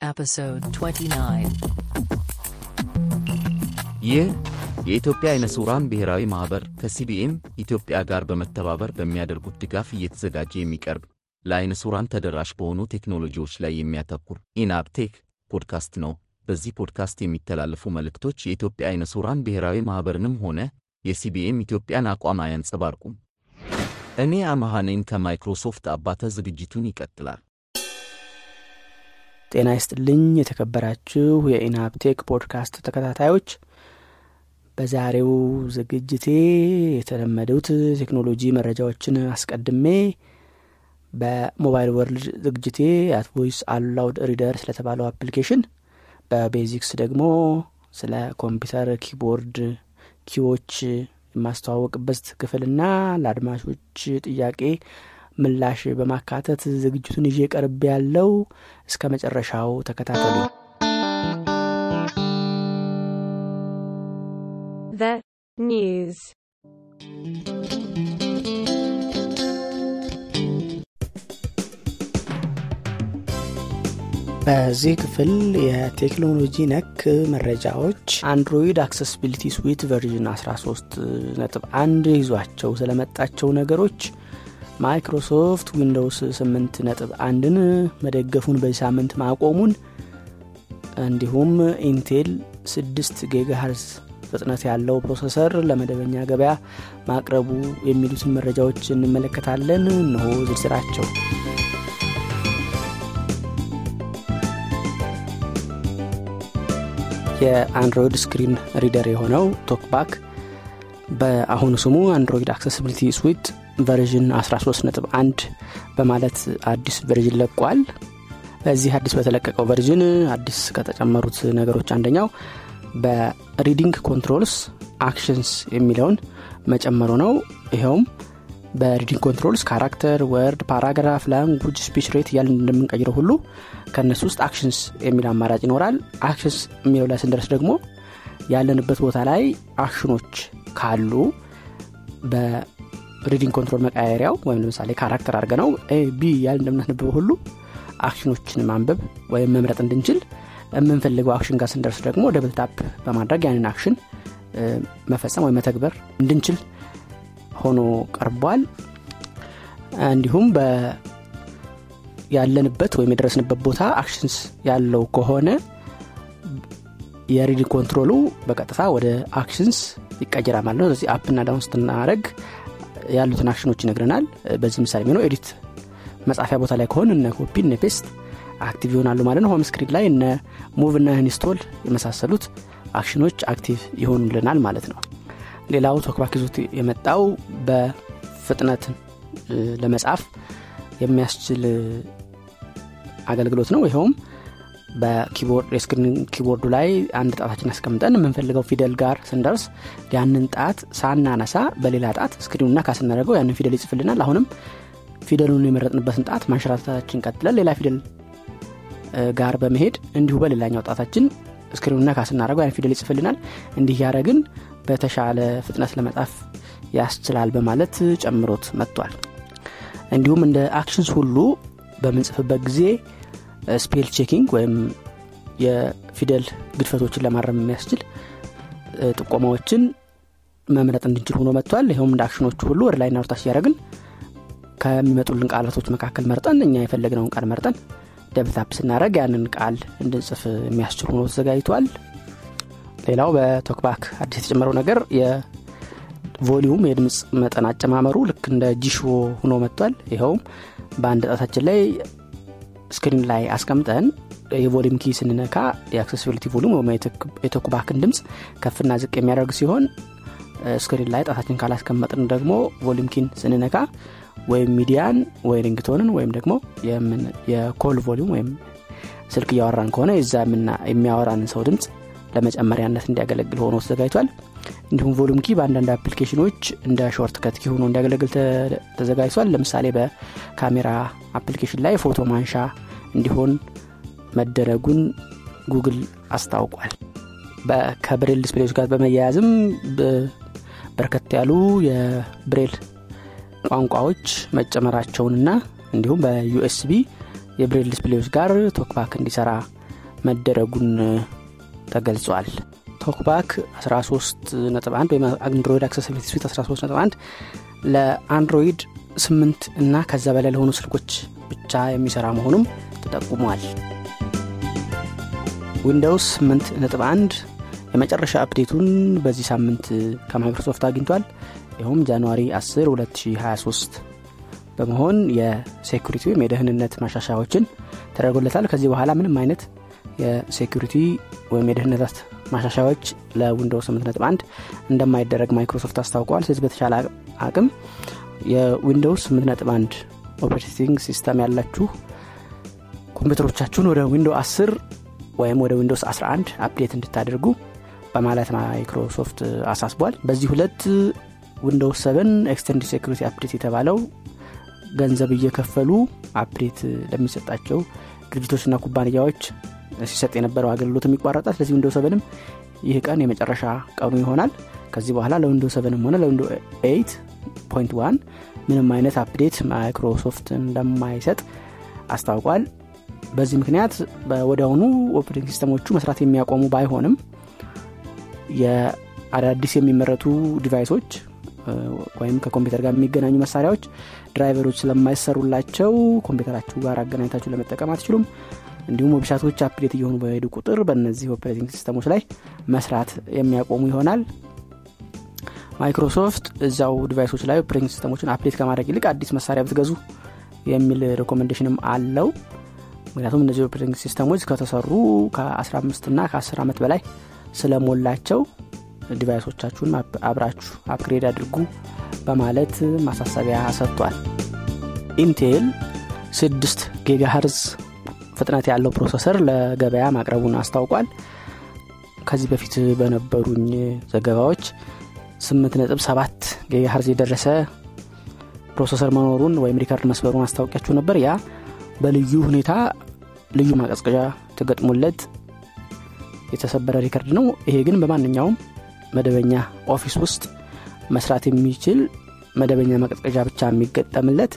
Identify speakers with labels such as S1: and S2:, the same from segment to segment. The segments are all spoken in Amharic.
S1: Episode 29.
S2: ይህ የኢትዮጵያ አይነ ስውራን ብሔራዊ ማኅበር ከ CBM ኢትዮጵያ ጋር በመተባበር በሚያደርጉት ድጋፍ እየተዘጋጀ የሚቀርብ ለአይነ ስውራን ተደራሽ በሆኑ ቴክኖሎጂዎች ላይ የሚያተኩር ENABTech ፖድካስት ነው። በዚህ ፖድካስት የሚተላለፉ መልእክቶች የኢትዮጵያ አይነ ስውራን ብሔራዊ ማኅበርንም ሆነ የ CBM ኢትዮጵያን አቋም አያንጸባርቁም። እኔ አመሃኔን ከማይክሮሶፍት አባተ ዝግጅቱን ይቀጥላል።
S3: ጤና ይስጥልኝ የተከበራችሁ የ ENABTech ፖድካስት ተከታታዮች። በዛሬው ዝግጅቴ የተለመዱት ቴክኖሎጂ መረጃዎችን አስቀድሜ በ Mobile World ዝግጅቴ At Voice Aloud Reader ስለተባለው application በ Basics ደግሞ ስለ ኮምፒውተር keyboard key ዎች የማስተዋውቅበት ክፍልና ለአድማጮች ጥያቄ ምላሽ በማካተት ዝግጅቱን ይዤ ቀርቤያለሁ እስከ መጨረሻው ተከታተሉ።
S4: The news.
S3: በዚህ ክፍል የቴክኖሎጂ ነክ መረጃዎች Android Accessibility Suite version 13 ነጥብ አንድ ይዟቸው ስለመጣቸው ነገሮች Microsoft Windows 8 ነጥብ አንድን መደገፉን በዚህ ሳምንት ማቆሙን እንዲሁም Intel 6 gigahertz ፍጥነት ያለው processor ለመደበኛ ገበያ ማቅረቡ የሚሉትን መረጃዎች እንመለከታለን። እነሆ ዝርዝራቸው። የ Android screen reader የሆነው TalkBack በአሁኑ ስሙ Android Accessibility Suite version 13.1 በማለት አዲስ version ለቋል። በዚህ አዲስ በተለቀቀው version አዲስ ከተጨመሩት ነገሮች አንደኛው በ reading controls actions የሚለውን መጨመሩ ነው። ይኸውም በ reading controls character፣ word፣ paragraph፣ language፣ speech rate እያልን እንደምንቀይረው ሁሉ ከእነሱ ውስጥ actions የሚል አማራጭ ይኖራል። actions የሚለው ላይ ስንደርስ ደግሞ ያለንበት ቦታ ላይ action ኖች ካሉ በ reading control መቀያየሪያው ወይም ለምሳሌ character አድርገነው ቢ ያል እንደምናስነበበው ሁሉ action ኖችን ማንበብ ወይም መምረጥ እንድንችል የምንፈልገው action ጋር ስንደርስ ደግሞ double tap በማድረግ ያንን action መፈጸም ወይም መተግበር እንድንችል ሆኖ ቀርቧል። እንዲሁም ያለንበት ወይም የደረስንበት ቦታ actions ያለው ከሆነ የ reading control ኡ በቀጥታ ወደ actions ይቀየራል ማለት ነው። ስለዚህ up ና down ስናደርግ ያሉትን action ኖች ይነግረናል። በዚህ ምሳሌ የሚሆነው edit መጻፊያ ቦታ ላይ ከሆን እነ ኮፒ እነ paste active ይሆናሉ ማለት ነው። home screen ላይ እነ move እና install የመሳሰሉት action ኖች active ይሆኑልናል ማለት ነው። ሌላው TalkBack ይዞት የመጣው በፍጥነት ለመጻፍ የሚያስችል አገልግሎት ነው። ይኸውም በ keyboard የ screen keyboard ኡ ላይ አንድ ጣታችን አስቀምጠን የምንፈልገው ፊደል ጋር ስንደርስ ያንን ጣት ሳናነሳ በሌላ ጣት screen ኡን ነካ ስናደርገው ያንን ፊደል ይጽፍልናል። አሁንም ፊደሉን የመረጥንበትን ጣት ማንሸራተታችን ቀጥለን ሌላ ፊደል ጋር በመሄድ እንዲሁ በሌላኛው ጣታችን screen ኡን ነካ ስናደርገው ያን ፊደል ይጽፍልናል። እንዲህ ያደረግን በተሻለ ፍጥነት ለመጻፍ ያስችላል በማለት ጨምሮት መጥቷል። እንዲሁም እንደ actions ሁሉ በምንጽፍበት ጊዜ spell checking ወይም የፊደል ግድፈቶችን ለማረም የሚያስችል ጥቆማዎችን መምረጥ እንድንችል ሆኖ መጥቷል። ይኸውም እንደ action ኖቹ ሁሉ ወደ ላይና ወደ ታች እያደረግን ከሚመጡልን ቃላቶች መካከል መርጠን እኛ የፈለግነውን ቃል መርጠን double tap ስናደርግ ያንን ቃል እንድንጽፍ የሚያስችል ሆኖ ተዘጋጅቷል። ሌላው በ TalkBack አዲስ የተጨመረው ነገር የ volume የድምፅ መጠን አጨማመሩ ልክ እንደ Jieshuo ሆኖ መጥቷል። ይኸውም በአንድ ጣታችን ላይ screen ላይ አስቀምጠን የ volume key ስንነካ የ accessibility volume ወይም የ TalkBack ን ድምፅ ከፍና ዝቅ የሚያደርግ ሲሆን screen ላይ ጣታችን ካላስቀመጥን ደግሞ volume key ን ስንነካ ወይም ሚዲያን ወይ ringtone ን ወይም ደግሞ የ call volume ወይም ስልክ እያወራን ከሆነ የዛ የሚያወራንን ሰው ድምፅ ለመጨመሪያነት እንዲያገለግል ሆኖ ተዘጋጅቷል። እንዲሁም volume key በአንዳንድ application ኖች እንደ shortcut key ሆኖ እንዲያገለግል ተዘጋጅቷል። ለምሳሌ በካሜራ application ላይ ፎቶ ማንሻ እንዲሆን መደረጉን ጉግል አስታውቋል። ከብሬል display ዎች ጋር በመያያዝም በርከት ያሉ የብሬል ቋንቋዎች መጨመራቸውንና እንዲሁም በ USB የብሬል display ዎች ጋር TalkBack እንዲሰራ መደረጉን ተገልጿል TalkBack 13.1 ወይም Android Accessibility Suite 13.1 ለ Android 8 እና ከዛ በላይ ለሆኑ ስልኮች ብቻ የሚሰራ መሆኑም ተጠቁሟል። Windows 8.1 የመጨረሻ update ኡን በዚህ ሳምንት ከማይክሮሶፍት አግኝቷል። ይኸውም January 10 2023 በመሆን የ security ወይም የደህንነት ማሻሻያዎችን ተደርጎለታል። ከዚህ በኋላ ምንም አይነት የ security ወይም የደህንነት ማሻሻያዎች ለ Windows 8.1 እንደማይደረግ ማይክሮሶፍት አስታውቀዋል ስለዚህ በተቻለ አቅም የ Windows 8.1 operating system ያላችሁ ኮምፒውተሮቻችሁን ወደ Windows 10 ወይም ወደ Windows 11 update እንድታደርጉ በማለት ማይክሮሶፍት አሳስቧል። በዚህ ሁለት Windows 7 extend security update የተባለው ገንዘብ እየከፈሉ update ለሚሰጣቸው ድርጅቶችና ኩባንያዎች ሲሰጥ የነበረው አገልግሎት የሚቋረጣል ስለዚህ Windows seven ም ይህ ቀን የመጨረሻ ቀኑ ይሆናል። ከዚህ በኋላ ለ Windows seven ም ሆነ ለ Windows 8 point one ምንም አይነት update Microsoft እንደማይሰጥ አስታውቋል። በዚህ ምክንያት ወዲያውኑ operating system ኦቹ መስራት የሚያቆሙ ባይሆንም የአዳዲስ የሚመረቱ device ኦች ወይም ከኮምፒውተር ጋር የሚገናኙ መሳሪያዎች driver ኦች ስለማይሰሩላቸው ኮምፒውተራችሁ ጋር አገናኝታችሁ ለመጠቀም አትችሉም። እንዲሁም website ኦች update እየሆኑ በሄዱ ቁጥር በእነዚህ operating system ኦች ላይ መስራት የሚያቆሙ ይሆናል ማይክሮሶፍት እዚያው device ኦች ላይ operating system ኦችን update ከማድረግ ይልቅ አዲስ መሳሪያ ብትገዙ የሚል recommendation ም አለው። ምክንያቱም እነዚህ operating system ኦች ከተሰሩ ከ15 እና ከ10 ዓመት በላይ ስለሞላቸው device ኦቻችሁን አብራችሁ upgrade አድርጉ በማለት ማሳሰቢያ ሰጥቷል። Intel 6 gigahertz ፍጥነት ያለው processor ለገበያ ማቅረቡን አስታውቋል። ከዚህ በፊት በነበሩኝ ዘገባዎች 8.7 gigahertz የደረሰ processor መኖሩን ወይም record መስበሩን አስታውቂያችሁ ነበር። ያ በልዩ ሁኔታ ልዩ ማቀዝቀዣ ተገጥሞለት የተሰበረ record ነው። ይሄ ግን በማንኛውም መደበኛ office ውስጥ መስራት የሚችል መደበኛ ማቀዝቀዣ ብቻ የሚገጠምለት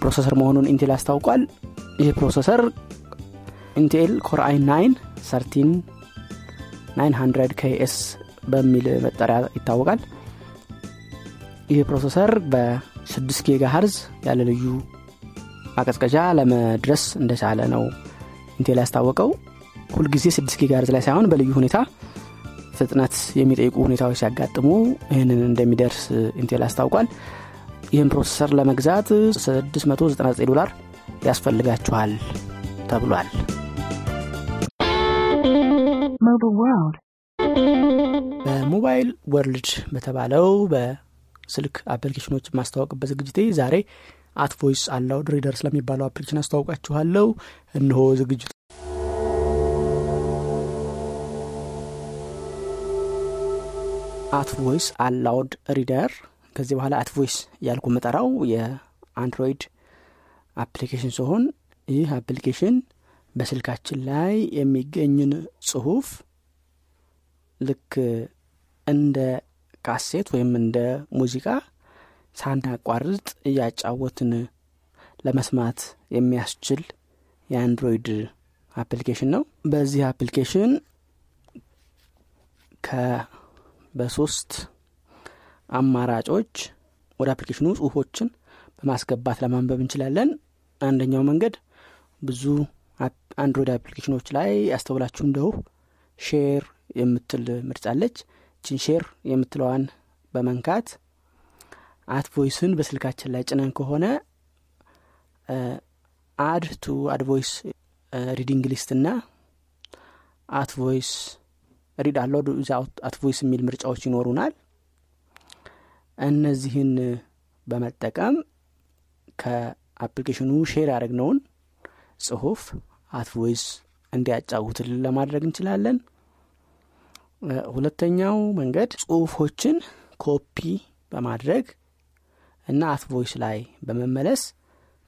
S3: processor መሆኑን Intel አስታውቋል። ይህ processor Intel Core i 9 13 900 KS በሚል መጠሪያ ይታወቃል። ይህ processor በ6 gigahertz ያለ ልዩ ማቀዝቀዣ ለመድረስ እንደቻለ ነው Intel ያስታወቀው። ሁልጊዜ 6 gigahertz ላይ ሳይሆን በልዩ ሁኔታ ፍጥነት የሚጠይቁ ሁኔታዎች ሲያጋጥሙ ይህንን እንደሚደርስ Intel አስታውቋል። ይህን processor ለመግዛት 699 ዶላር ያስፈልጋችኋል ተብሏል.
S1: በ Mobile World
S3: በተባለው በስልክ application ኦች የማስተዋወቅበት ዝግጅቴ ዛሬ At Voice Aloud Reader ስለሚባለው application አስተዋውቃችኋለሁ። እንሆ ዝግጅቱ። At Voice Aloud Reader። ከዚህ በኋላ At Voice እያልኩ የምጠራው የ Android application ሲሆን ይህ application በስልካችን ላይ የሚገኝን ጽሁፍ ልክ እንደ ካሴት ወይም እንደ ሙዚቃ ሳናቋርጥ እያጫወትን ለመስማት የሚያስችል የ Android application ነው። በዚህ application በሶስት አማራጮች ወደ application ኡ ጽሁፎችን በማስገባት ለማንበብ እንችላለን። አንደኛው መንገድ ብዙ Android application ኦች ላይ ያስተውላችሁ እንደው share የምትል ምርጫ አለችን share የምትለዋን በመንካት At Voice ን በስልካችን ላይ ጭነን ከሆነ add to At Voice reading list እና At Voice read aloud At Voice የሚል ምርጫዎች ይኖሩናል። እነዚህን በመጠቀም ከ application ኡ share ያደረግነውን ጽሁፍ At Voice እንዲያጫውትልን ለማድረግ እንችላለን ሁለተኛው መንገድ ጽሁፎችን ኮፒ በማድረግ እና At Voice ላይ በመመለስ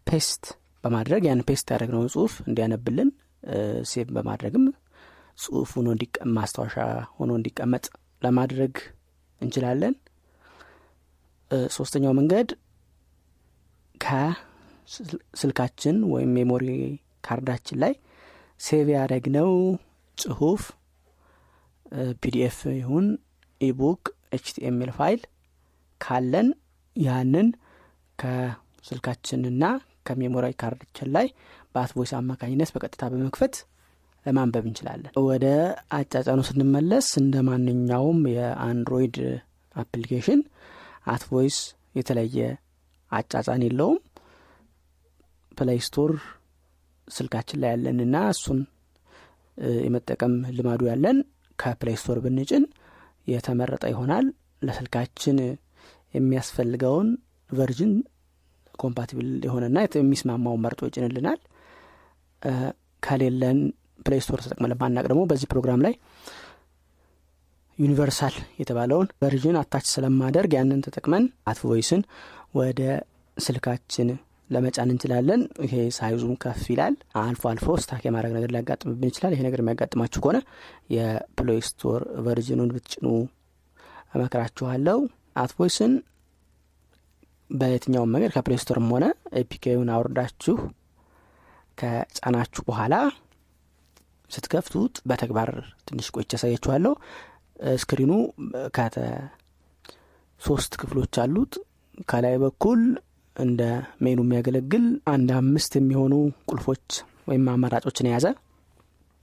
S3: paste በማድረግ ያን paste ያደረግነውን ጽሁፍ እንዲያነብልን save በማድረግም ጽሁፍ ሆኖ ማስታወሻ ሆኖ እንዲቀመጥ ለማድረግ እንችላለን። ሶስተኛው መንገድ ከስልካችን ወይም memory card ኣችን ላይ save ያደረግነው ጽሁፍ PDF ይሁን ebook HTML file ካለን ያንን ከስልካችንና ከ memory card ኣችን ላይ በ At Voice አማካኝነት በቀጥታ በመክፈት ለማንበብ እንችላለን። ወደ አጫጫኑ ስንመለስ እንደ ማንኛውም የ Android application At Voice የተለየ አጫጫን የለውም። Play Store ስልካችን ላይ ያለንና እሱን የመጠቀም ልማዱ ያለን ከ Play Store ብንጭን የተመረጠ ይሆናል። ለስልካችን የሚያስፈልገውን version compatible የሆነና የሚስማማውን መርጦ ይጭንልናል። ከሌለን Play Store ተጠቅመን ደግሞ በዚህ ፕሮግራም ላይ universal የተባለውን version attach ስለማደርግ ያንን ተጠቅመን At Voice ን ወደ ስልካችን ለመጫን እንችላለን። ይሄ size ኡም ከፍ ይላል። አልፎ አልፎ stuck የማድረግ ነገር ሊያጋጥምብን ይችላል። ይሄ ነገር የሚያጋጥማችሁ ከሆነ የ Play Store version ኑን ብትጭኑ እመክራችኋለሁ። @Voice ን በየትኛውም መንገድ ከ Play Store ም ሆነ APK ውን አውርዳችሁ ከጫናችሁ በኋላ ስትከፍቱት በተግባር ትንሽ ቆይቼ ያሳያችኋለሁ screen ኑ ከተ ሶስት ክፍሎች አሉት። ከላይ በኩል እንደ ሜኑ የሚያገለግል አንድ አምስት የሚሆኑ ቁልፎች ወይም አማራጮችን የያዘ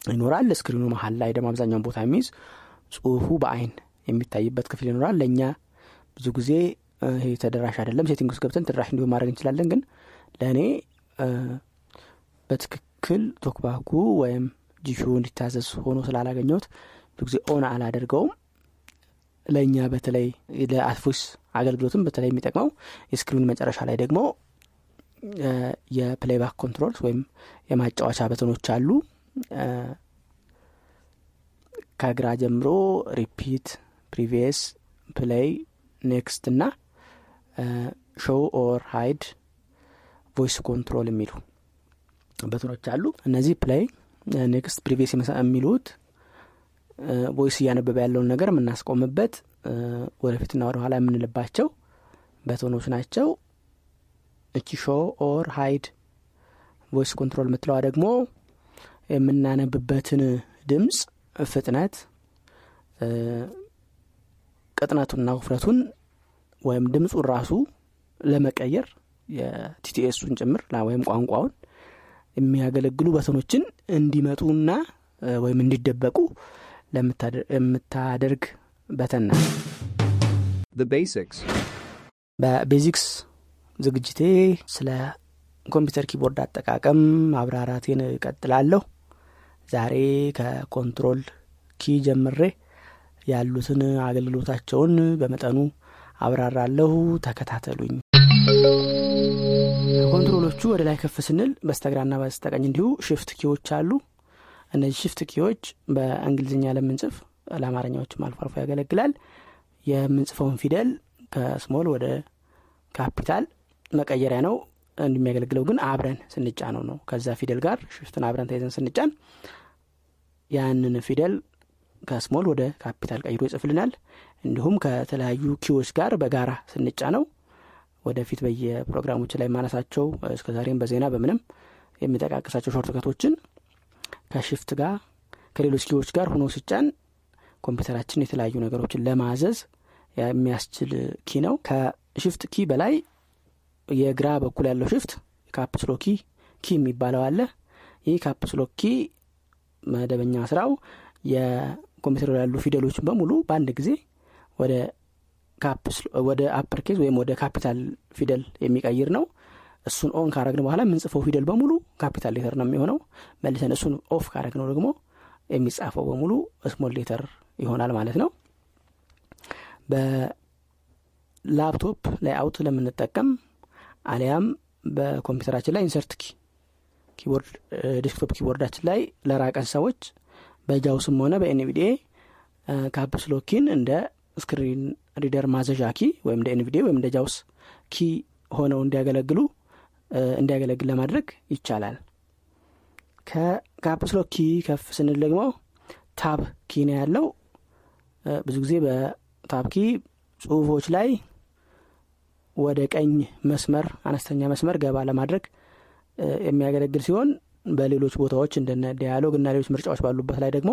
S3: ይኖራል። screen ኑ መሀል ላይ ደግሞ አብዛኛውን ቦታ የሚይዝ ጽሁፉ በአይን የሚታይበት ክፍል ይኖራል። ለእኛ ብዙ ጊዜ ይሄ ተደራሽ አይደለም። setting ውስጥ ገብተን ተደራሽ እንዲሆን ማድረግ እንችላለን። ግን ለእኔ በትክክል TalkBack ኩ ወይም Jieshuo እንዲታዘዝ ሆኖ ስላላገኘሁት ብዙ ጊዜ on አላደርገውም ለእኛ በተለይ ለ @Voice አገልግሎትም በተለይ የሚጠቅመው የ screen መጨረሻ ላይ ደግሞ የ playback control ወይም የማጫወቻ button ኦች አሉ። ከግራ ጀምሮ repeat previous play next እና show or hide voice control የሚሉ button ኦች አሉ። እነዚህ play next previous የሚሉት voice እያነበበ ያለውን ነገር የምናስቆምበት ወደፊትና ወደ ኋላ የምንልባቸው button ኦች ናቸው። እቺ show or hide voice control የምትለዋ ደግሞ የምናነብበትን ድምፅ ፍጥነት ቅጥነቱና ውፍረቱን ወይም ድምፁን ራሱ ለመቀየር የ TTS ሱን ጭምር ወይም ቋንቋውን የሚያገለግሉ button ኦችን እንዲመጡና ወይም እንዲደበቁ ለምታደርግ button ና
S5: The basics.
S3: በ basics ዝግጅቴ ስለ ኮምፒውተር keyboard አጠቃቀም ማብራራቴን እቀጥላለሁ። ዛሬ ከ control key ጀምሬ ያሉትን አገልግሎታቸውን በመጠኑ አብራራለሁ። ተከታተሉኝ። control ኦቹ ወደ ላይ ከፍ ስንል በስተግራና በስተቀኝ እንዲሁ shift key ዎች አሉ እነዚህ shift key ዎች በእንግሊዝኛ ለምንጽፍ ለአማርኛዎችም አልፎ አልፎ ያገለግላል። የምንጽፈውን ፊደል ከ small ወደ ካፒታል መቀየሪያ ነው እንደሚያገለግለው ግን አብረን ስንጫነው ነው። ከዛ ፊደል ጋር shift ን አብረን ተይዘን ስንጫን ያንን ፊደል ከ small ወደ ካፒታል ቀይሮ ይጽፍልናል። እንዲሁም ከተለያዩ key ዎች ጋር በጋራ ስንጫነው ወደፊት በየፕሮግራሞች ላይ ማነሳቸው እስከዛሬም በዜና በምንም የሚጠቃቅሳቸው shortcut ኦችን ከ shift ጋር ከሌሎች key ዎች ጋር ሆኖ ሲጫን ኮምፒውተራችን የተለያዩ ነገሮችን ለማዘዝ የሚያስችል key ነው። ከ shift key በላይ የግራ በኩል ያለው shift caps lock key key የሚባለው አለ። ይህ caps lock key መደበኛ ስራው የኮምፒውተር ያሉ ፊደሎችን በሙሉ በአንድ ጊዜ ወደ ወደ upper case ወይም ወደ ካፒታል ፊደል የሚቀይር ነው እሱን on ካረግን በኋላ የምንጽፈው ፊደል በሙሉ capital letter ነው የሚሆነው። መልሰን እሱን off ካረግነው ደግሞ የሚጻፈው በሙሉ small letter ይሆናል ማለት ነው። በላፕቶፕ ላይ layout ለምንጠቀም አሊያም በኮምፒውተራችን ላይ insert key keyboard desktop keyboard ዳችን ላይ ለራቀን ሰዎች በ JAWS ም ሆነ በኤንቪዲኤ ካፕስሎኪን እንደ screen reader ማዘዣ key ወይም እንደ NVDA ወይም እንደ JAWS key ሆነው እንዲያገለግሉ እንዲያገለግል ለማድረግ ይቻላል። ከ caps lock key ከፍ ስንል ደግሞ tab key ነው ያለው። ብዙ ጊዜ በ tab key ጽሁፎች ላይ ወደ ቀኝ መስመር አነስተኛ መስመር ገባ ለማድረግ የሚያገለግል ሲሆን በሌሎች ቦታዎች እንደነ dialog እና ሌሎች ምርጫዎች ባሉበት ላይ ደግሞ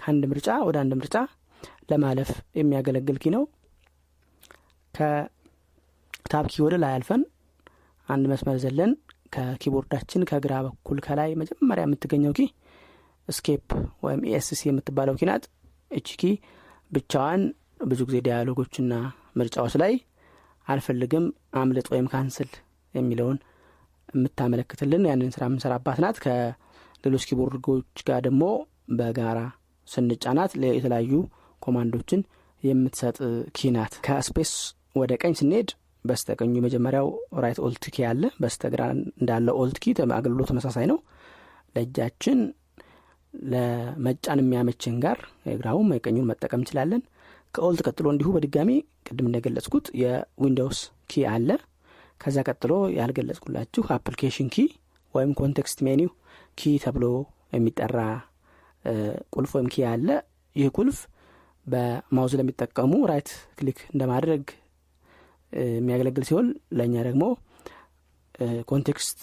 S3: ከአንድ ምርጫ ወደ አንድ ምርጫ ለማለፍ የሚያገለግል key ነው። ከ tab key ወደ ላይ አልፈን አንድ መስመር ዘለን ከ keyboard ዳችን ከግራ በኩል ከላይ መጀመሪያ የምትገኘው key escape ወይም Esc የምትባለው key ናት። እቺ key ብቻዋን ብዙ ጊዜ dialog ኦችና ምርጫዎች ላይ አልፈልግም አምልጥ ወይም cancel የሚለውን የምታመለክትልን ያንን ስራ የምንሰራባት ናት። ከሌሎች keyboard ዶች ጋር ደግሞ በጋራ ስንጫናት የተለያዩ command ኦችን የምትሰጥ key ናት። ከ space ወደ ቀኝ ስንሄድ በስተቀኙ የመጀመሪያው right alt key አለ። በስተግራ እንዳለ alt key አገልግሎት ተመሳሳይ ነው። ለእጃችን ለመጫን የሚያመችን ጋር የግራውም የቀኙን መጠቀም እንችላለን። ከ alt ቀጥሎ እንዲሁ በድጋሚ ቅድም እንደገለጽኩት የ Windows key አለ። ከዛ ቀጥሎ ያልገለጽኩላችሁ application key ወይም context menu key ተብሎ የሚጠራ ቁልፍ ወይም key አለ። ይህ ቁልፍ በ mouse ለሚጠቀሙ right click እንደማድረግ የሚያገለግል ሲሆን ለእኛ ደግሞ context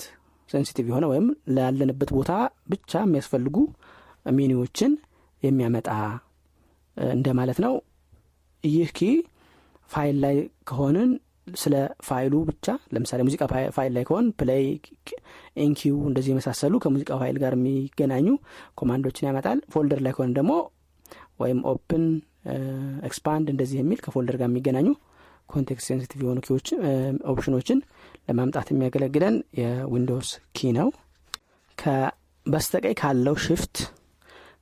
S3: sensitive የሆነ ወይም ላለንበት ቦታ ብቻ የሚያስፈልጉ ሚኒዎችን የሚያመጣ እንደማለት ነው። ይህ key file ላይ ከሆንን ስለ ፋይሉ ብቻ ለምሳሌ ሙዚቃ ፋይል ላይ ከሆን play enqueue እንደዚህ የመሳሰሉ ከሙዚቃ ፋይል ጋር የሚገናኙ command ኦችን ያመጣል። folder ላይ ከሆን ደግሞ ወይም open expand እንደዚህ የሚል ከ folder ጋር የሚገናኙ ኮንቴክስት ሴንሲቲቭ የሆኑ ኦፕሽኖችን ለማምጣት የሚያገለግለን የ Windows key ነው። በስተቀኝ ካለው shift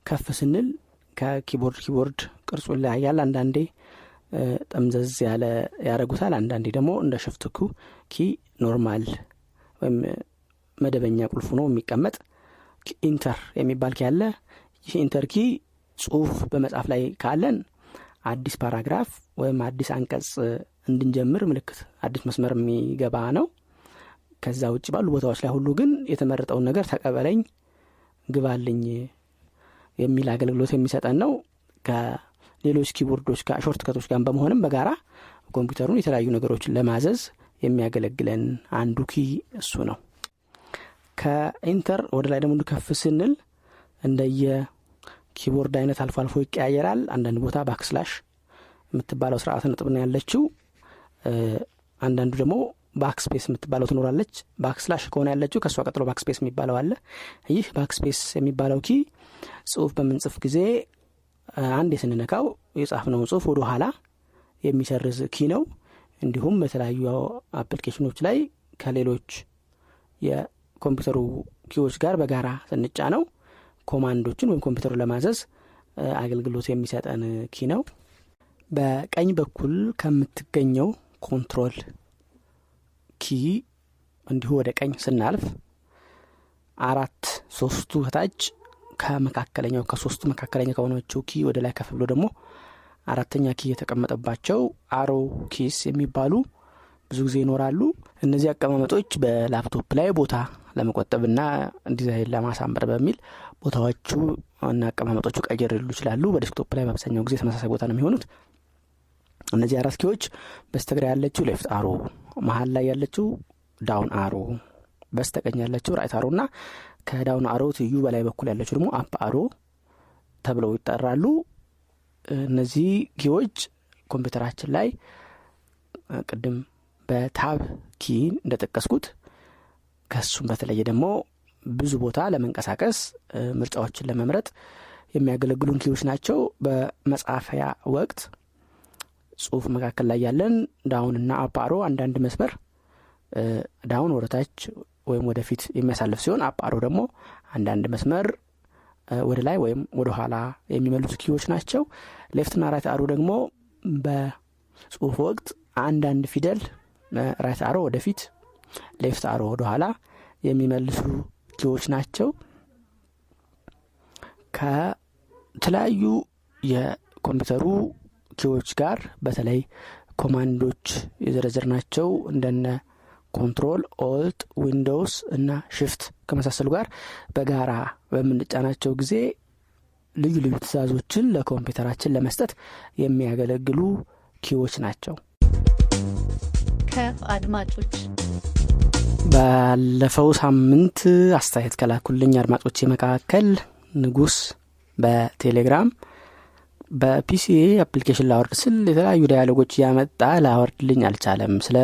S3: ከፍ ስንል ከ keyboard keyboard ቅርጹ ይለያያል። አንዳንዴ ጠምዘዝ ያለ ያደርጉታል አንዳንዴ ደግሞ እንደ shift ኡ key normal ወይም መደበኛ ቁልፍ ሆኖ የሚቀመጥ enter የሚባል key አለ። ይህ enter key ጽሁፍ በመጻፍ ላይ ካለን አዲስ paragraph ወይም አዲስ አንቀጽ እንድንጀምር ምልክት አዲስ መስመር የሚገባ ነው። ከዛ ውጭ ባሉ ቦታዎች ላይ ሁሉ ግን የተመረጠውን ነገር ተቀበልልኝ ግባልኝ የሚል አገልግሎት የሚሰጠን ነው። ከሌሎች keyboard ኦች ጋር shortcut ኦች ጋር በመሆንም በጋራ ኮምፒውተሩን የተለያዩ ነገሮችን ለማዘዝ የሚያገለግለን አንዱ key እሱ ነው። ከ enter ወደ ላይ ደግሞ ከፍ ስንል እንደየ keyboard አይነት አልፎ አልፎ ይቀያየራል። አንዳንድ ቦታ backslash የምትባለው ስርዓተ ነጥብ ያለችው አንዳንዱ ደግሞ backspace የምትባለው ትኖራለች። backslash ከሆነ ያለችው ከእሷ ቀጥሎ backspace የሚባለው አለ። ይህ backspace የሚባለው key ጽሁፍ በምንጽፍ ጊዜ አንድ ጊዜ ስንነካው የጻፍነውን ጽሁፍ ወደ ኋላ የሚሰርዝ key ነው። እንዲሁም በተለያዩ application ኦች ላይ ከሌሎች የኮምፒውተሩ key ዎች ጋር በጋራ ስንጫነው command ኦችን ወይም ኮምፒውተሩን ለማዘዝ አገልግሎት የሚሰጠን key ነው። በቀኝ በኩል ከምትገኘው control key እንዲሁ ወደ ቀኝ ስናልፍ አራት ሶስቱ ከታች ከመካከለኛው ከሶስቱ መካከለኛ ከሆነችው key ወደ ላይ ከፍ ብሎ ደግሞ አራተኛ key የተቀመጠባቸው arrow keys የሚባሉ ብዙ ጊዜ ይኖራሉ። እነዚህ አቀማመጦች በላፕቶፕ ላይ ቦታ ለመቆጠብና ዲዛይን ለማሳመር በሚል ቦታዎቹ እና አቀማመጦቹ ቀየር ሊሉ ይችላሉ። በ desktop ላይ በአብዛኛው ጊዜ ተመሳሳይ ቦታ ነው የሚሆኑት እነዚህ አራት key ዎች በስተግራ ያለችው left arrow መሀል ላይ ያለችው down arrow በስተቀኝ ያለችው right arrow እና ከ down arrow ትይዩ በላይ በኩል ያለችው ደግሞ up arrow ተብለው ይጠራሉ። እነዚህ key ዎች ኮምፒውተራችን ላይ ቅድም በ tab key እንደጠቀስኩት ከሱም በተለየ ደግሞ ብዙ ቦታ ለመንቀሳቀስ ምርጫዎችን ለመምረጥ የሚያገለግሉን key ዎች ናቸው። በመጻፊያ ወቅት ጽሁፍ መካከል ላይ ያለን down እና up arrow አንዳንድ መስመር down ወደታች ወይም ወደፊት የሚያሳልፍ ሲሆን up arrow ደግሞ አንዳንድ መስመር ወደ ላይ ወይም ወደ ኋላ የሚመልሱ key ዎች ናቸው። left ና right arrow ደግሞ በጽሁፍ ወቅት አንዳንድ ፊደል right arrow ወደፊት left arrow ወደ ኋላ የሚመልሱ key ዎች ናቸው። ከተለያዩ የኮምፒውተሩ key ዎች ጋር በተለይ command ኦች የዘረዘር ናቸው እንደነ control alt Windows እና shift ከመሳሰሉ ጋር በጋራ በምንጫናቸው ጊዜ ልዩ ልዩ ትእዛዞችን ለኮምፒውተራችን ለመስጠት የሚያገለግሉ key ዎች ናቸው።
S6: ከአድማጮች
S3: ባለፈው ሳምንት አስተያየት ከላኩልኝ አድማጮቼ መካከል ንጉስ በቴሌግራም በ PC ዬ application ላወርድ ስል የተለያዩ dialog ኦች እያመጣ ላወርድልኝ አልቻለም። ስለ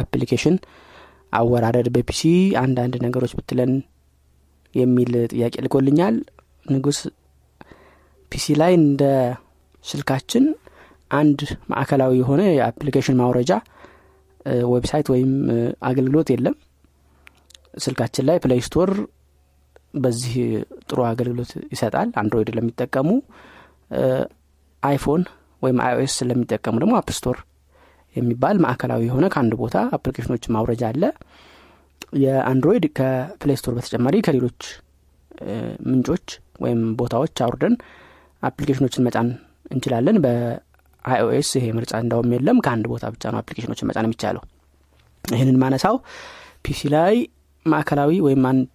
S3: application አወራረድ በ PC አንዳንድ ነገሮች ብትለን የሚል ጥያቄ ልኮልኛል። ንጉስ PC ላይ እንደ ስልካችን አንድ ማዕከላዊ የሆነ የ application ማውረጃ website ወይም አገልግሎት የለም። ስልካችን ላይ Play Store በዚህ ጥሩ አገልግሎት ይሰጣል። Android ለሚጠቀሙ iPhone ወይም iOS ለሚጠቀሙ ደግሞ App Store የሚባል ማዕከላዊ የሆነ ከአንድ ቦታ application ኦች ማውረጃ አለ። የ Android ከ Play Store በተጨማሪ ከሌሎች ምንጮች ወይም ቦታዎች አውርደን application ኦችን መጫን እንችላለን። በ iOS ይሄ ምርጫ እንዳውም የለም። ከአንድ ቦታ ብቻ ነው application ኦችን መጫን የሚቻለው። ይህንን ማነሳው PC ላይ ማዕከላዊ ወይም አንድ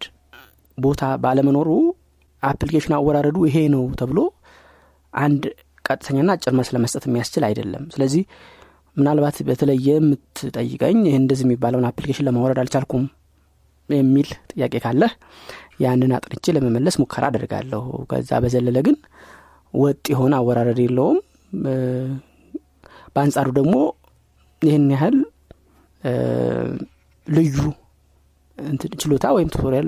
S3: ቦታ ባለመኖሩ application አወራረዱ ይሄ ነው ተብሎ አንድ ቀጥተኛና አጭር መልስ ለመስጠት የሚያስችል አይደለም። ስለዚህ ምናልባት በተለየ የምትጠይቀኝ ይህ እንደዚህ የሚባለውን application ለማውረድ አልቻልኩም የሚል ጥያቄ ካለህ ያንን አጥንቼ ለመመለስ ሙከራ አደርጋለሁ። ከዛ በዘለለ ግን ወጥ የሆነ አወራረድ የለውም። በአንጻሩ ደግሞ ይህን ያህል ልዩ ችሎታ ወይም tutorial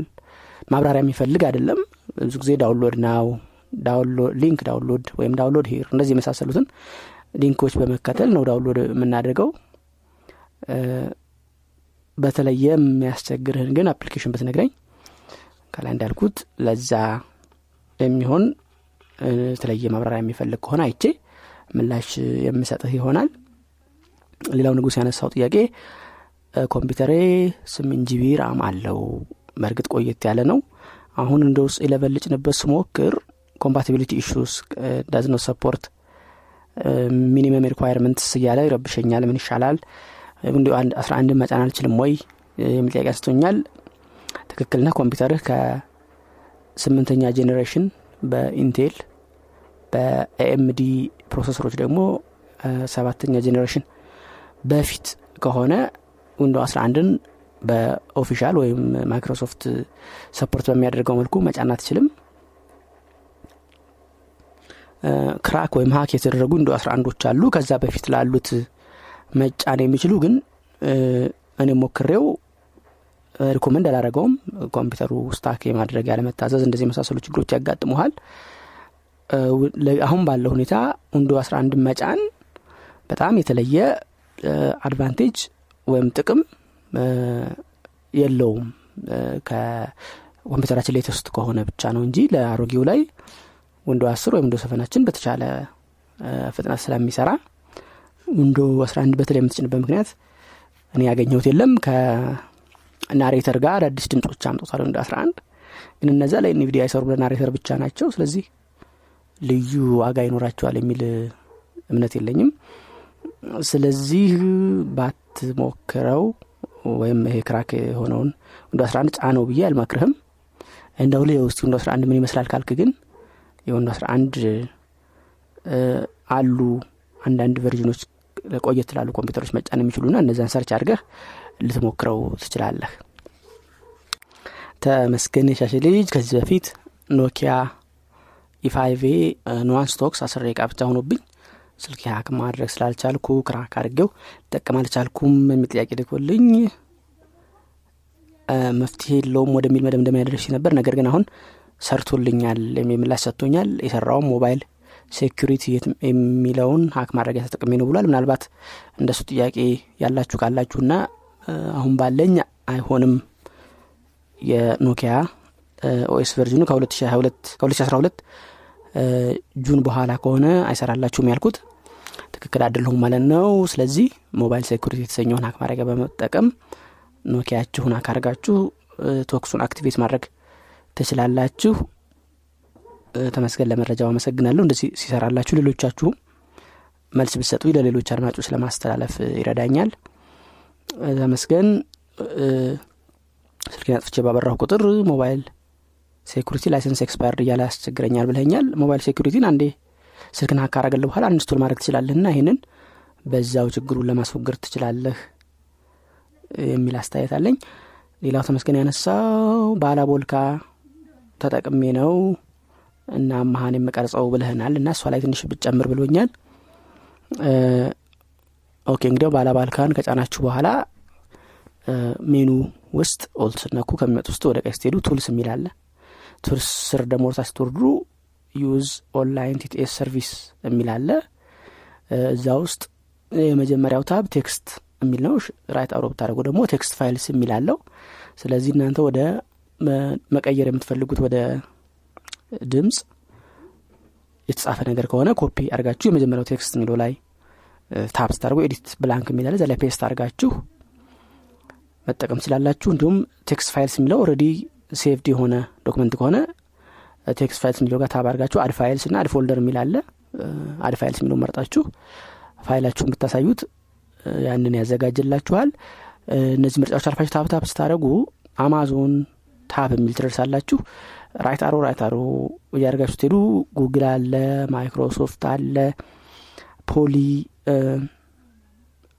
S3: ማብራሪያ የሚፈልግ አይደለም። ብዙ ጊዜ download now link download ወይም download here እንደዚህ የመሳሰሉትን link ኦች በመከተል ነው download የምናደርገው። በተለየ የሚያስቸግርህን ግን application ብትነግረኝ ከላይ እንዳልኩት ለዛ የሚሆን የተለየ ማብራሪያ የሚፈልግ ከሆነ አይቼ ምላሽ የምሰጥህ ይሆናል። ሌላው ንጉስ ያነሳው ጥያቄ ኮምፒውተሬ ስምንት GB RAM አለው። በእርግጥ ቆየት ያለ ነው። አሁን Windows eleven ልጭንበት ስሞክር compatibility issues does support minimum requirements እያለ ይረብሸኛል። ምን ይሻላል? Windows አስራ አንድን መጫን አልችልም ወይ? የሚል ጥያቄ አንስቶኛል። ትክክልና ኮምፒውተርህ ከስምንተኛ generation በ Intel በ AMD processor ኦች ደግሞ ሰባተኛ generation በፊት ከሆነ Window 11ን በ official ወይም Microsoft support በሚያደርገው መልኩ መጫን አትችልም crack ወይም hack የተደረጉ Window 11ዶች አሉ። ከዛ በፊት ላሉት መጫን የሚችሉ ግን እኔ ሞክሬው recommend አላረገውም ኮምፒውተሩ stuck የማድረግ ያለመታዘዝ እንደዚህ የመሳሰሉ ችግሮች ያጋጥመሃል አሁን ባለው ሁኔታ Window 11 መጫን በጣም የተለየ advantage ወይም ጥቅም የለውም። ከኮምፒውተራችን latest ከሆነ ብቻ ነው እንጂ ለአሮጌው ላይ Window 10 ወይም Window seven ናችን በተቻለ ፍጥነት ስለሚሰራ Window 11 በተለይ የምትጭንበት ምክንያት እኔ ያገኘሁት የለም። ከ Narrator ጋር አዳዲስ ድምፆች አምጦታል Window 11 ግን እነዛ ላይ NVDA አይሰሩ ለ Narrator ብቻ ናቸው። ስለዚህ ልዩ ዋጋ ይኖራቸዋል የሚል እምነት የለኝም። ስለዚህ ባትሞክረው ወይም ይሄ crack የሆነውን Window 11 ጫነው ብዬ አልመክርህም። እንደው ውስጥ Window 11 ምን ይመስላል ካልክ ግን የ Window 11 አሉ። አንዳንድ version ኦች ቆየት ላሉ ኮምፒውተሮች መጫን የሚችሉና እነዛን search አድርገህ ልትሞክረው ትችላለህ። ተመስገን የሻሽ ልጅ ከዚህ በፊት Nokia E five Nuance Talks አስር ደቂቃ ብቻ ሆኖብኝ ስልክ hack ማድረግ ስላልቻልኩ crack አድርጌው ጠቀም አልቻልኩም የሚል ጥያቄ ልኮልኝ መፍትሄ የለውም ወደሚል መደምደሚያ ደርሼ ነበር። ነገር ግን አሁን ሰርቶልኛል የሚል ሰጥቶኛል። የሰራውም Mobile Security የሚለውን hack ማድረጊያ ተጠቅሜ ነው ብሏል። ምናልባት እንደሱ ጥያቄ ያላችሁ ካላችሁና አሁን ባለኝ አይሆንም የ Nokia OS version ኑ ከ2012 June በኋላ ከሆነ አይሰራላችሁም ያልኩት ትክክል አይደለሁም ማለት ነው። ስለዚህ Mobile Security የተሰኘውን hack ማድረጊያ በመጠቀም Nokia ችሁን hack አድርጋችሁ Talks ኡን activate ማድረግ ትችላላችሁ። ተመስገን ለመረጃው አመሰግናለሁ። እንደዚህ ሲሰራላችሁ ሌሎቻችሁም መልስ ብሰጡ ለሌሎች አድማጮች ለማስተላለፍ ይረዳኛል። ተመስገን። ስልኬን አጥፍቼ ባበራሁ ቁጥር Mobile Security license expired እያለ ያስቸግረኛል ብለኛል Mobile Security ን አንዴ ስልክን hack አረገል በኋላ uninstall ማድረግ ትችላለህና ይህንን በዛው ችግሩን ለማስወገድ ትችላለህ የሚል አስተያየት አለኝ። ሌላው ተመስገን ያነሳው Balabolka ተጠቅሜ ነው እና መሀን የምቀርጸው ብልህናል እና እሷ ላይ ትንሽ ብጨምር ብሎኛል። Okay እንግዲያው Balabolka ን ከጫናችሁ በኋላ ሜኑ ውስጥ Alt ስነኩ ከሚመጡ ውስጥ ወደ ቀኝ ስትሄዱ Tools የሚል አለ። Tools ስር ደግሞ ወርታ ስትወርዱ Use online TTS service የሚል እዛ ውስጥ የመጀመሪያው tab Text የሚል ነው። right arrow ብታደረጉ ደግሞ Text files የሚል ስለዚህ እናንተ ወደ መቀየር የምትፈልጉት ወደ ድምፅ የተጻፈ ነገር ከሆነ ኮፒ አድርጋችሁ የመጀመሪያው Text የሚለው ላይ tab ስታደርጉ edit blank የሚላለ ላይ paste አድርጋችሁ መጠቀም ትችላላችሁ። እንዲሁም Text files የሚለው already saved የሆነ document ከሆነ Text files የሚለው ጋር tab አድርጋችሁ Add files እና Add folder የሚል አለ። Add files የሚለው መርጣችሁ ፋይላችሁን ብታሳዩት ያንን ያዘጋጅላችኋል። እነዚህ ምርጫዎች አልፋችሁ tab tab ስታደረጉ Amazon tab የሚል ትደርሳላችሁ right arrow right arrow እያደርጋችሁ ስትሄዱ ጉግል አለ ማይክሮሶፍት አለ Polly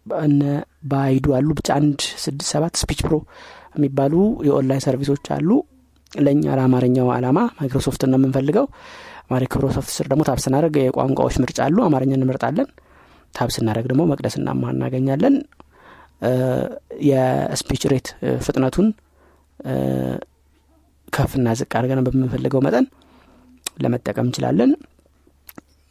S3: እነ Baidu አሉ። ብቻ አንድ ስድስት ሰባት Speech Pro የሚባሉ የ online service ኦች አሉ። ለእኛ ለአማርኛው አላማ ማይክሮሶፍት ነው የምንፈልገው። ማይክሮሶፍት ስር ደግሞ tab ስናደርግ የቋንቋዎች ምርጫ አሉ። አማርኛ እንመርጣለን። tab ስናደርግ ደግሞ መቅደስና አምሃ እናገኛለን። የ speech rate ፍጥነቱን ከፍና ዝቅ አድርገን በምንፈልገው መጠን ለመጠቀም እንችላለን።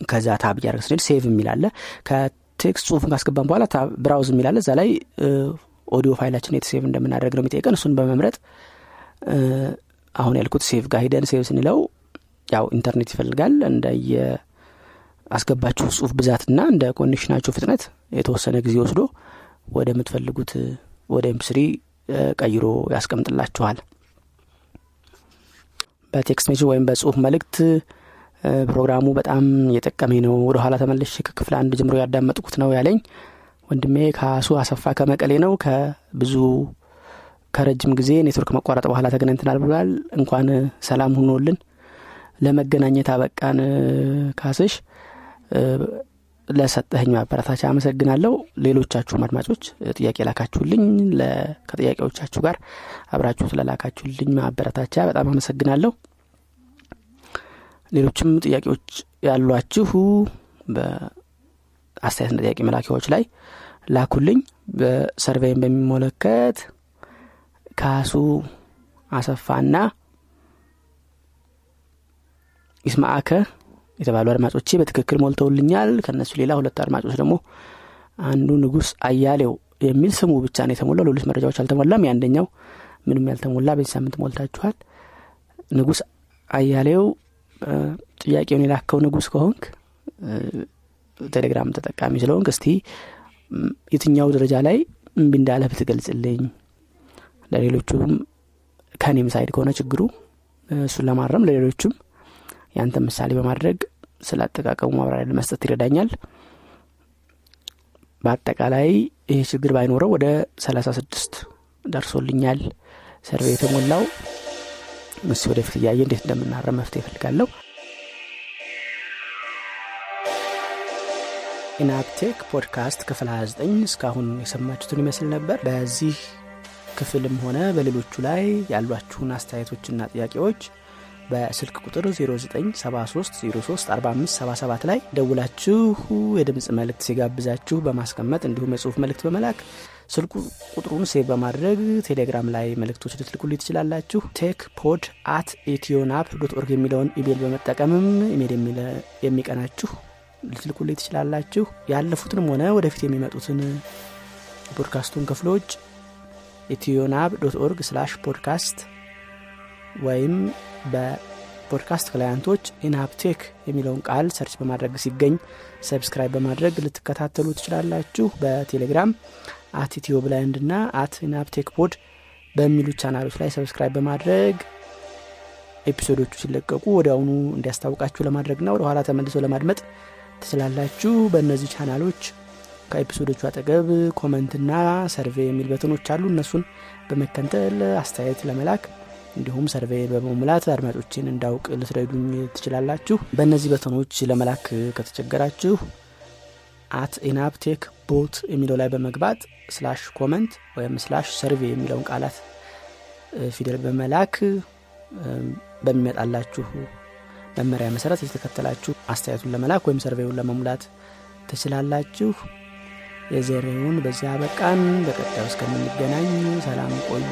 S3: ከዛ tab እያደረግ ስንሄድ save የሚላለ ከ text ጽሁፉን ካስገባን በኋላ browse የሚላለ እዛ ላይ ኦዲዮ ፋይላችን የት save እንደምናደርግ ነው የሚጠይቀን። እሱን በመምረጥ አሁን ያልኩት save ጋር ሂደን save ስንለው ያው ኢንተርኔት ይፈልጋል። እንደየ አስገባችሁ ጽሁፍ ብዛትና እንደ connection ኣችሁ ፍጥነት የተወሰነ ጊዜ ወስዶ ወደ ምትፈልጉት ወደ MP three ቀይሮ ያስቀምጥላችኋል በ text message ወይም በጽሁፍ መልእክት ፕሮግራሙ በጣም እየጠቀመኝ ነው። ወደ ኋላ ተመልሽ ከክፍል አንድ ጀምሮ ያዳመጥኩት ነው ያለኝ። ወንድሜ ካሱ አሰፋ ከመቀሌ ነው። ከብዙ ከረጅም ጊዜ ኔትወርክ መቋረጥ በኋላ ተገናኝተናል ብሏል። እንኳን ሰላም ሁኖልን። ለመገናኘት አበቃን። ካስሽ ለሰጠህኝ ማበረታቻ አመሰግናለሁ። ሌሎቻችሁም አድማጮች ጥያቄ ላካችሁልኝ ከጥያቄዎቻችሁ ጋር አብራችሁ ስለላካችሁልኝ ማበረታቻ በጣም አመሰግናለሁ። ሌሎችም ጥያቄዎች ያሏችሁ በአስተያየትና ጥያቄ መላኪያዎች ላይ ላኩልኝ። በሰርቬይን በሚመለከት ካሱ አሰፋና ይስማአከ የተባሉ አድማጮቼ በትክክል ሞልተውልኛል። ከእነሱ ሌላ ሁለት አድማጮች ደግሞ አንዱ ንጉስ አያሌው የሚል ስሙ ብቻ ነው የተሞላው። ሌሎች መረጃዎች አልተሞላም። የአንደኛው ምንም ያልተሞላ በዚህ ሳምንት ሞልታችኋል። ንጉስ አያሌው ጥያቄውን የላከው ንጉስ ከሆንክ ቴሌግራም ተጠቃሚ ስለሆንክ እስቲ የትኛው ደረጃ ላይ እምቢ እንዳለ ብትገልጽልኝ። ለሌሎቹም ከኔም side ከሆነ ችግሩ እሱን ለማረም ለሌሎቹም ያንተ ምሳሌ በማድረግ ስለ አጠቃቀሙ ማብራሪያ ለመስጠት ይረዳኛል። በአጠቃላይ ይህ ችግር ባይኖረው ወደ ሰላሳ ስድስት ደርሶልኛል። survey የተሞላው ምስ ወደፊት እያየ እንዴት እንደምናረም መፍትሄ ይፈልጋለሁ ኢናፕቴክ ፖድካስት ክፍል 29 እስካሁን የሰማችሁትን ይመስል ነበር። በዚህ ክፍልም ሆነ በሌሎቹ ላይ ያሏችሁን አስተያየቶችና ጥያቄዎች በስልክ ቁጥር 0973034577 ላይ ደውላችሁ የድምፅ መልእክት ሲጋብዛችሁ በማስቀመጥ እንዲሁም የጽሁፍ መልእክት በመላክ ስልኩ ቁጥሩን save በማድረግ ቴሌግራም ላይ መልእክቶች ልትልኩልኝ ትችላላችሁ። tech pod at ኢትዮናፕ dot org የሚለውን ኢሜል በመጠቀምም ኢሜል የሚቀናችሁ ልትልኩልኝ ትችላላችሁ። ያለፉትንም ሆነ ወደፊት የሚመጡትን ፖድካስቱን ክፍሎች ኢትዮናብ dot org slash podcast ወይም በ podcast client ኦች ኢንሃፕቴክ የሚለውን ቃል search በማድረግ ሲገኝ subscribe በማድረግ ልትከታተሉ ትችላላችሁ። በቴሌግራም at ኢትዮ ብላይንድ ና at ኢንሃፕቴክ pod በሚሉ ቻናሎች ላይ subscribe በማድረግ episode ኦቹ ሲለቀቁ ወዲያውኑ እንዲያስታውቃችሁ ለማድረግ ና ወደኋላ ተመልሶ ለማድመጥ ትችላላችሁ። በእነዚህ ቻናሎች ከ episode ኦቹ አጠገብ comment ና survey የሚል button ኦች አሉ። እነሱን በመከተል አስተያየት ለመላክ እንዲሁም survey በመሙላት አድማጮችን እንዳውቅ ልትረዱኝ ትችላላችሁ። በእነዚህ button ኦች ለመላክ ከተቸገራችሁ at ኢናፕቴክ bot የሚለው ላይ በመግባት slash comment ወይም slash survey የሚለውን ቃላት ፊደል በመላክ በሚመጣላችሁ መመሪያ መሰረት የተከተላችሁ አስተያየቱን ለመላክ ወይም survey ኡን ለመሙላት ትችላላችሁ። የዛሬውን በዚያ በቃን። በቀጣዩ እስከምንገናኝ ሰላም ቆዩ።